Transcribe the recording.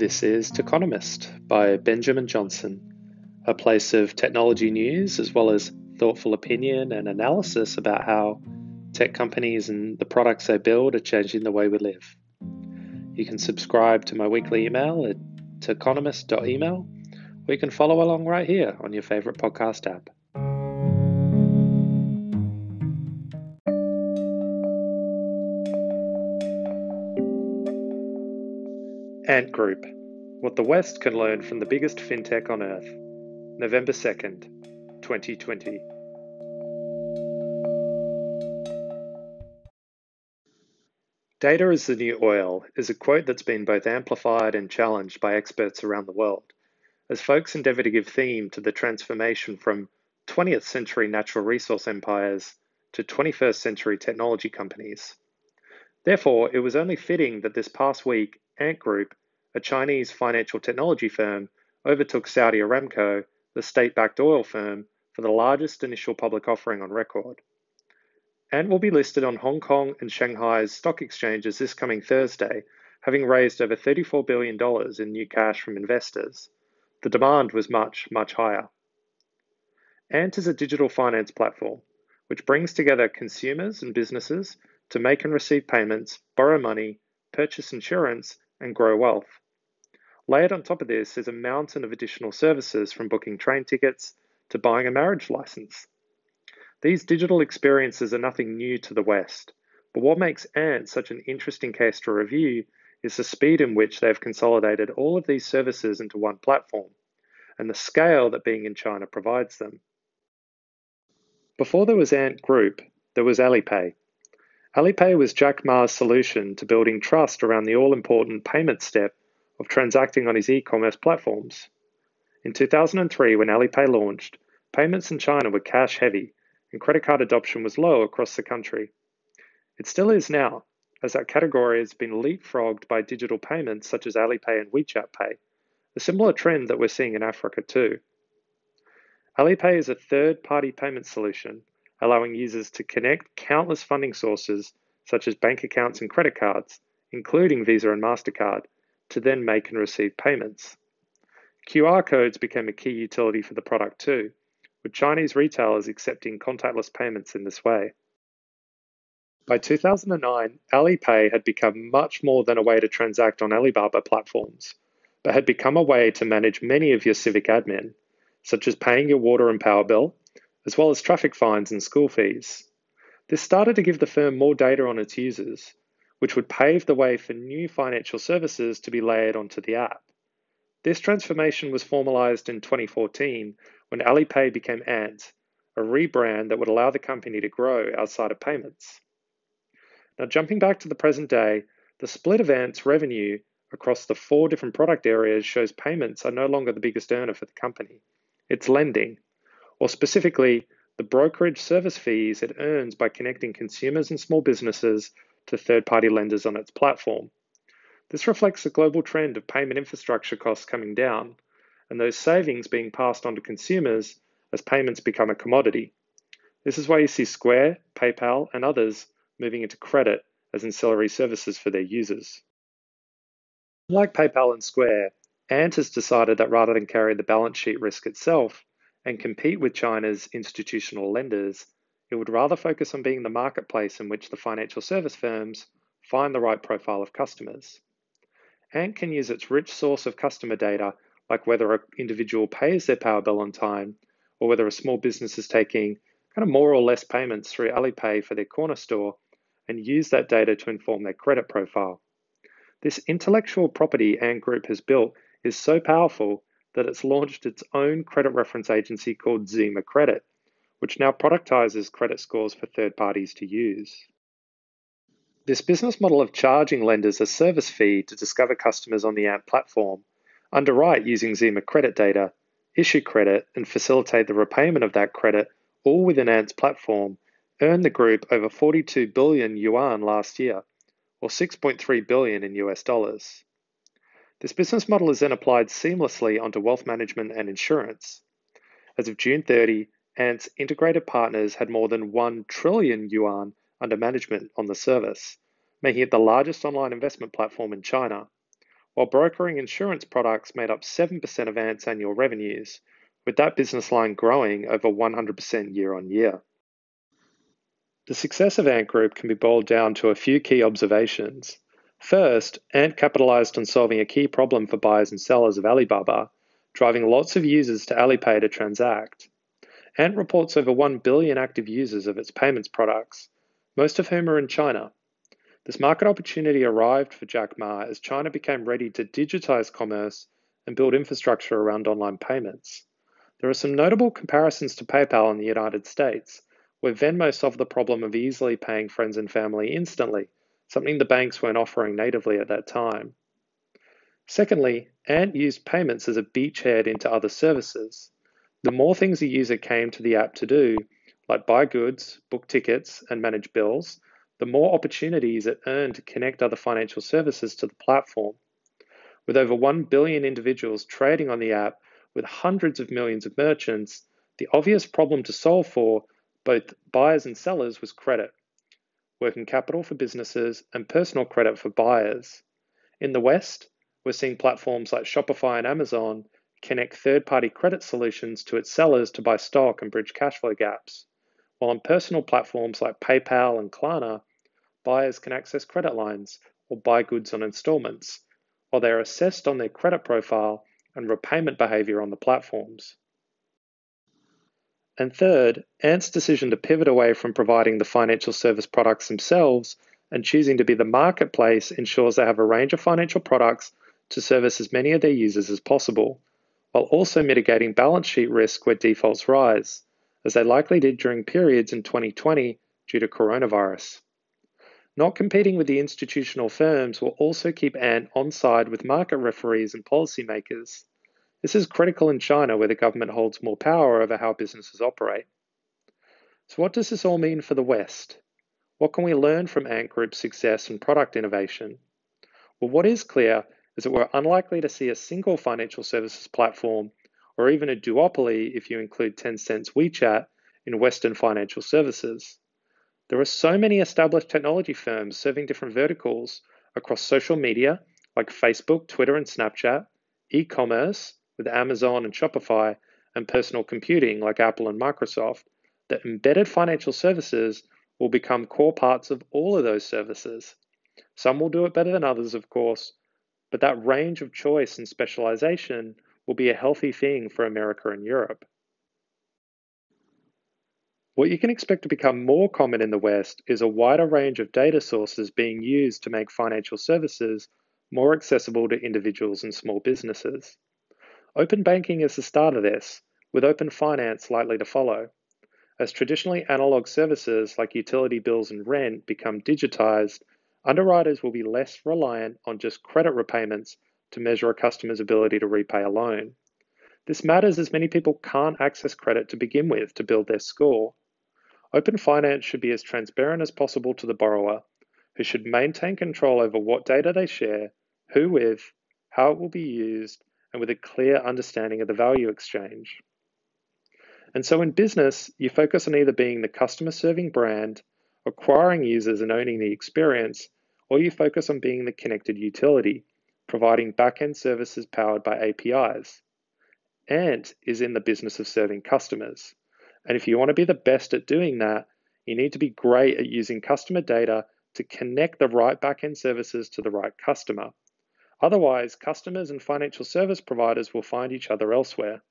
This is Techonomist by Benjamin Johnson, a place of technology news as well as thoughtful opinion and analysis about how tech companies and the products they build are changing the way we live. You can subscribe to my weekly email at techonomist.email, or you can follow along right here on your favorite podcast app. Ant Group What the West Can Learn from the Biggest FinTech on Earth. November 2nd, 2020. Data is the new oil is a quote that's been both amplified and challenged by experts around the world, as folks endeavour to give theme to the transformation from 20th century natural resource empires to 21st century technology companies. Therefore, it was only fitting that this past week, Ant Group a Chinese financial technology firm overtook Saudi Aramco, the state backed oil firm, for the largest initial public offering on record. Ant will be listed on Hong Kong and Shanghai's stock exchanges this coming Thursday, having raised over $34 billion in new cash from investors. The demand was much, much higher. Ant is a digital finance platform which brings together consumers and businesses to make and receive payments, borrow money, purchase insurance, and grow wealth. Layered on top of this is a mountain of additional services from booking train tickets to buying a marriage license. These digital experiences are nothing new to the West, but what makes Ant such an interesting case to review is the speed in which they've consolidated all of these services into one platform and the scale that being in China provides them. Before there was Ant Group, there was Alipay. Alipay was Jack Ma's solution to building trust around the all important payment step of transacting on his e commerce platforms. In 2003, when Alipay launched, payments in China were cash heavy and credit card adoption was low across the country. It still is now, as that category has been leapfrogged by digital payments such as Alipay and WeChat Pay, a similar trend that we're seeing in Africa too. Alipay is a third party payment solution, allowing users to connect countless funding sources such as bank accounts and credit cards, including Visa and MasterCard, to then make and receive payments. QR codes became a key utility for the product too, with Chinese retailers accepting contactless payments in this way. By 2009, Alipay had become much more than a way to transact on Alibaba platforms, but had become a way to manage many of your civic admin, such as paying your water and power bill, as well as traffic fines and school fees. This started to give the firm more data on its users, which would pave the way for new financial services to be layered onto the app. This transformation was formalized in 2014 when Alipay became Ant, a rebrand that would allow the company to grow outside of payments. Now, jumping back to the present day, the split of Ant's revenue across the four different product areas shows payments are no longer the biggest earner for the company. It's lending, or specifically, the brokerage service fees it earns by connecting consumers and small businesses to third party lenders on its platform. This reflects a global trend of payment infrastructure costs coming down and those savings being passed on to consumers as payments become a commodity. This is why you see Square, PayPal, and others moving into credit as ancillary services for their users. Like PayPal and Square, Ant has decided that rather than carry the balance sheet risk itself and compete with China's institutional lenders, it would rather focus on being the marketplace in which the financial service firms find the right profile of customers. Ant can use its rich source of customer data, like whether an individual pays their power bill on time or whether a small business is taking kind of more or less payments through Alipay for their corner store, and use that data to inform their credit profile. This intellectual property Ant Group has built is so powerful that it's launched its own credit reference agency called Zhima Credit, which now productizes credit scores for third parties to use. This business model of charging lenders a service fee to discover customers on the Ant platform, underwrite using Zhima credit data, issue credit, and facilitate the repayment of that credit all within Ant's platform earned the group over 42 billion yuan last year, or 6.3 billion in US dollars. This business model is then applied seamlessly onto wealth management and insurance. As of June 30, Ant's integrated partners had more than 1 trillion yuan under management on the service, making it the largest online investment platform in China, while brokering insurance products made up 7% of Ant's annual revenues, with that business line growing over 100% year on year. The success of Ant Group can be boiled down to a few key observations. First, Ant capitalized on solving a key problem for buyers and sellers of Alibaba, driving lots of users to Alipay to transact. Ant reports over 1 billion active users of its payments products, most of whom are in China. This market opportunity arrived for Jack Ma as China became ready to digitize commerce and build infrastructure around online payments. There are some notable comparisons to PayPal in the United States, where Venmo solved the problem of easily paying friends and family instantly, something the banks weren't offering natively at that time. Secondly, Ant used payments as a beachhead into other services. The more things a user came to the app to do, like buy goods, book tickets, and manage bills, the more opportunities it earned to connect other financial services to the platform. With over 1 billion individuals trading on the app with hundreds of millions of merchants, the obvious problem to solve for both buyers and sellers was credit, working capital for businesses, and personal credit for buyers. In the West, we're seeing platforms like Shopify and Amazon connect third party credit solutions to its sellers to buy stock and bridge cash flow gaps. While on personal platforms like PayPal and Klarna, buyers can access credit lines or buy goods on installments, while they are assessed on their credit profile and repayment behavior on the platforms. And third, Ant's decision to pivot away from providing the financial service products themselves and choosing to be the marketplace ensures they have a range of financial products to service as many of their users as possible, while also mitigating balance sheet risk where defaults rise, as they likely did during periods in 2020 due to coronavirus. Not competing with the institutional firms will also keep Ant on side with market referees and policymakers. This is critical in China, where the government holds more power over how businesses operate. So, what does this all mean for the West? What can we learn from Ant Group's success and product innovation? Well, what is clear is that we're unlikely to see a single financial services platform or even a duopoly if you include Tencent's WeChat in Western financial services. There are so many established technology firms serving different verticals across social media like Facebook, Twitter, and Snapchat, e commerce with Amazon and Shopify, and personal computing like Apple and Microsoft, that embedded financial services will become core parts of all of those services. Some will do it better than others, of course, but that range of choice and specialization will be a healthy thing for America and Europe. What you can expect to become more common in the West is a wider range of data sources being used to make financial services more accessible to individuals and small businesses. Open banking is the start of this, with open finance likely to follow. As traditionally analog services like utility bills and rent become digitized, underwriters will be less reliant on just credit repayments to measure a customer's ability to repay a loan. This matters as many people can't access credit to begin with to build their score. Open finance should be as transparent as possible to the borrower, who should maintain control over what data they share, who with, how it will be used, and with a clear understanding of the value exchange. And so in business, you focus on either being the customer serving brand, acquiring users and owning the experience, or you focus on being the connected utility, providing back-end services powered by APIs. Ant is in the business of serving customers. And if you want to be the best at doing that, you need to be great at using customer data to connect the right backend services to the right customer. Otherwise, customers and financial service providers will find each other elsewhere.